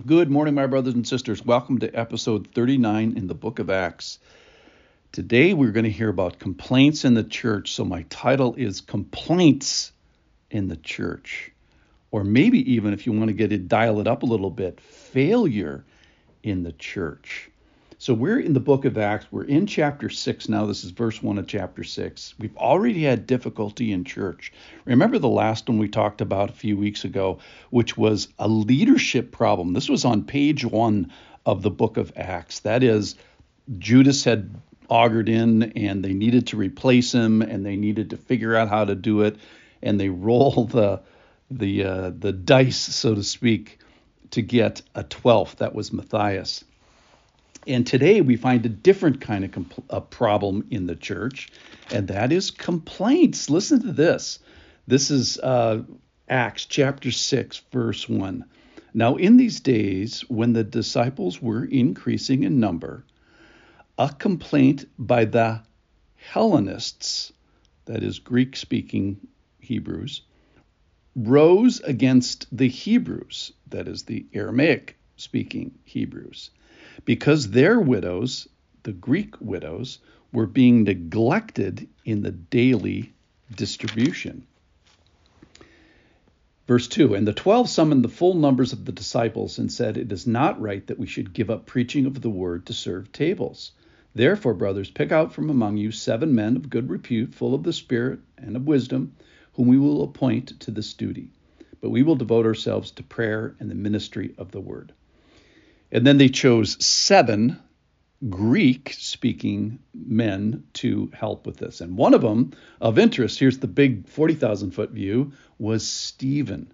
Good morning, my brothers and sisters. Welcome to episode 39 in the book of Acts. Today we're going to hear about complaints in the church. So, my title is Complaints in the Church. Or maybe even if you want to get it, dial it up a little bit, Failure in the Church. So we're in the book of Acts. We're in chapter 6 now. This is verse 1 of chapter 6. We've already had difficulty in church. Remember the last one we talked about a few weeks ago, which was a leadership problem. This was on page 1 of the book of Acts. That is, Judas had augured in and they needed to replace him and they needed to figure out how to do it and they roll the the uh, the dice so to speak to get a 12th that was Matthias and today we find a different kind of compl- a problem in the church, and that is complaints. Listen to this. This is uh, Acts chapter 6, verse 1. Now, in these days, when the disciples were increasing in number, a complaint by the Hellenists, that is, Greek speaking Hebrews, rose against the Hebrews, that is, the Aramaic speaking Hebrews because their widows, the Greek widows, were being neglected in the daily distribution. Verse 2 And the twelve summoned the full numbers of the disciples and said, It is not right that we should give up preaching of the word to serve tables. Therefore, brothers, pick out from among you seven men of good repute, full of the Spirit and of wisdom, whom we will appoint to this duty. But we will devote ourselves to prayer and the ministry of the word. And then they chose seven Greek speaking men to help with this. And one of them, of interest, here's the big 40,000 foot view, was Stephen.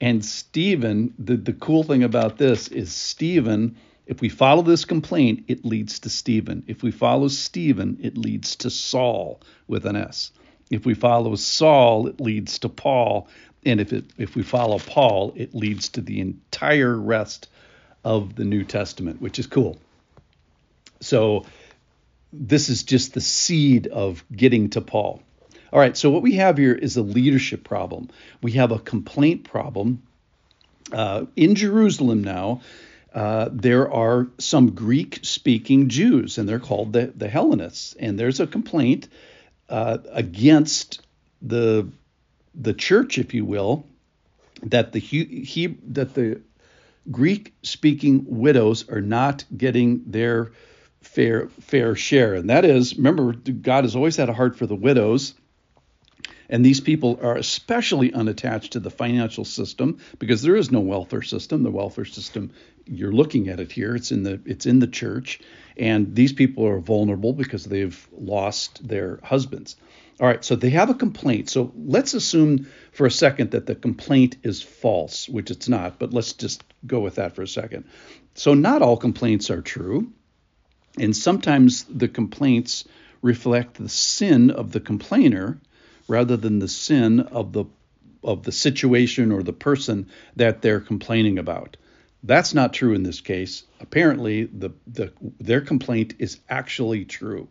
And Stephen, the, the cool thing about this is Stephen, if we follow this complaint, it leads to Stephen. If we follow Stephen, it leads to Saul with an S. If we follow Saul, it leads to Paul. And if, it, if we follow Paul, it leads to the entire rest of the New Testament, which is cool. So this is just the seed of getting to Paul. All right, so what we have here is a leadership problem. We have a complaint problem. Uh, in Jerusalem now, uh, there are some Greek speaking Jews, and they're called the, the Hellenists. And there's a complaint uh, against the the church, if you will, that the he, that the Greek speaking widows are not getting their fair fair share. And that is, remember, God has always had a heart for the widows. And these people are especially unattached to the financial system because there is no welfare system. The welfare system, you're looking at it here, it's in the it's in the church. And these people are vulnerable because they've lost their husbands. All right, so they have a complaint. So let's assume for a second that the complaint is false, which it's not, but let's just go with that for a second. So not all complaints are true, and sometimes the complaints reflect the sin of the complainer rather than the sin of the of the situation or the person that they're complaining about. That's not true in this case. Apparently, the, the their complaint is actually true.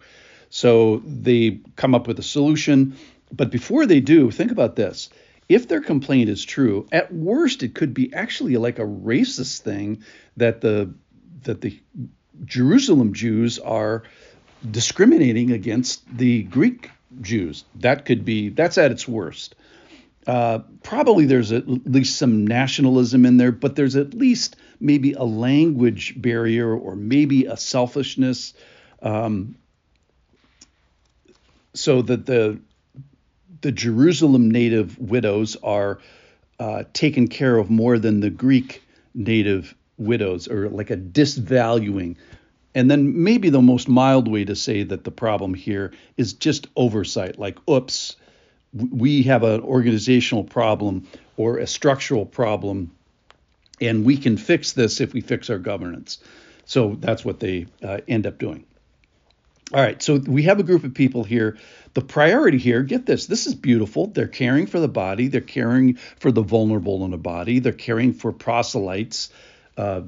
So they come up with a solution. But before they do, think about this. If their complaint is true, at worst it could be actually like a racist thing that the that the Jerusalem Jews are discriminating against the Greek Jews. That could be that's at its worst. Uh, probably there's at least some nationalism in there, but there's at least maybe a language barrier or maybe a selfishness. Um, so that the the Jerusalem native widows are uh, taken care of more than the Greek native widows, or like a disvaluing. And then maybe the most mild way to say that the problem here is just oversight, like, oops, we have an organizational problem or a structural problem, and we can fix this if we fix our governance. So that's what they uh, end up doing. All right, so we have a group of people here. The priority here, get this, this is beautiful. They're caring for the body, they're caring for the vulnerable in the body, they're caring for proselytes, uh,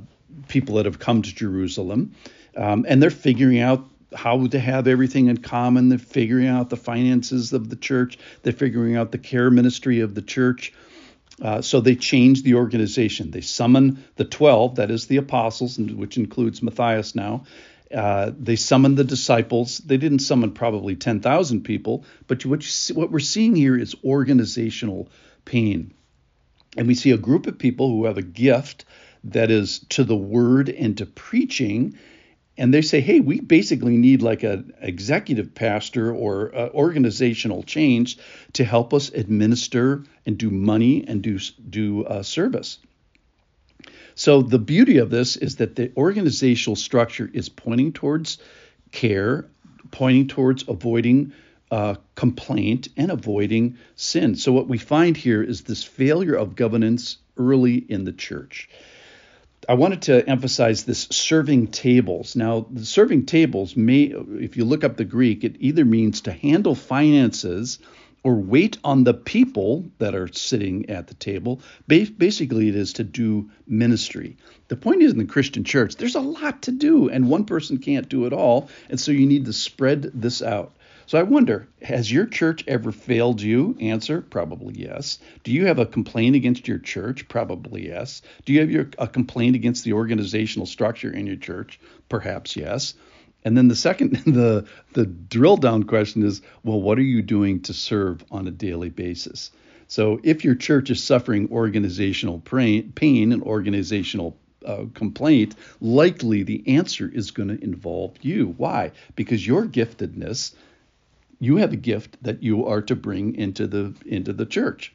people that have come to Jerusalem, um, and they're figuring out how to have everything in common. They're figuring out the finances of the church, they're figuring out the care ministry of the church. Uh, so they change the organization. They summon the 12, that is the apostles, which includes Matthias now. Uh, they summoned the disciples. They didn't summon probably 10,000 people, but what, see, what we're seeing here is organizational pain. And we see a group of people who have a gift that is to the word and to preaching. And they say, hey, we basically need like an executive pastor or uh, organizational change to help us administer and do money and do, do uh, service. So the beauty of this is that the organizational structure is pointing towards care, pointing towards avoiding uh, complaint and avoiding sin. So what we find here is this failure of governance early in the church. I wanted to emphasize this serving tables. Now, the serving tables may, if you look up the Greek, it either means to handle finances or wait on the people that are sitting at the table. Basically, it is to do ministry. The point is in the Christian church, there's a lot to do, and one person can't do it all. And so you need to spread this out. So I wonder, has your church ever failed you? Answer, probably yes. Do you have a complaint against your church? Probably yes. Do you have your, a complaint against the organizational structure in your church? Perhaps yes. And then the second, the the drill down question is, well, what are you doing to serve on a daily basis? So if your church is suffering organizational pain and organizational uh, complaint, likely the answer is going to involve you. Why? Because your giftedness you have a gift that you are to bring into the into the church.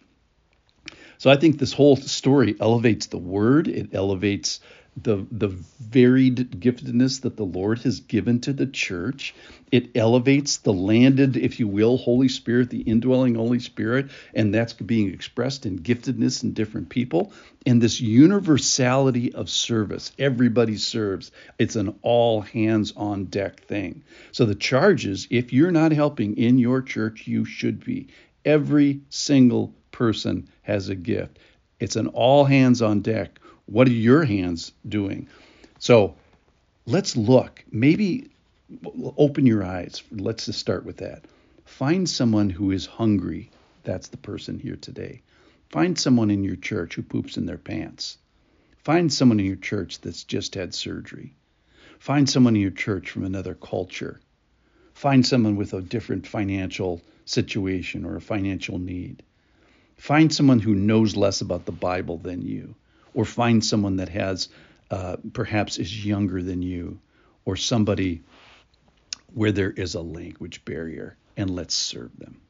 So I think this whole story elevates the word, it elevates the the varied giftedness that the Lord has given to the church. It elevates the landed, if you will, Holy Spirit, the indwelling Holy Spirit, and that's being expressed in giftedness in different people. And this universality of service, everybody serves. It's an all hands on deck thing. So the charge is if you're not helping in your church, you should be. Every single person has a gift. It's an all hands on deck what are your hands doing? So let's look. Maybe open your eyes. Let's just start with that. Find someone who is hungry. That's the person here today. Find someone in your church who poops in their pants. Find someone in your church that's just had surgery. Find someone in your church from another culture. Find someone with a different financial situation or a financial need. Find someone who knows less about the Bible than you or find someone that has uh, perhaps is younger than you or somebody where there is a language barrier and let's serve them.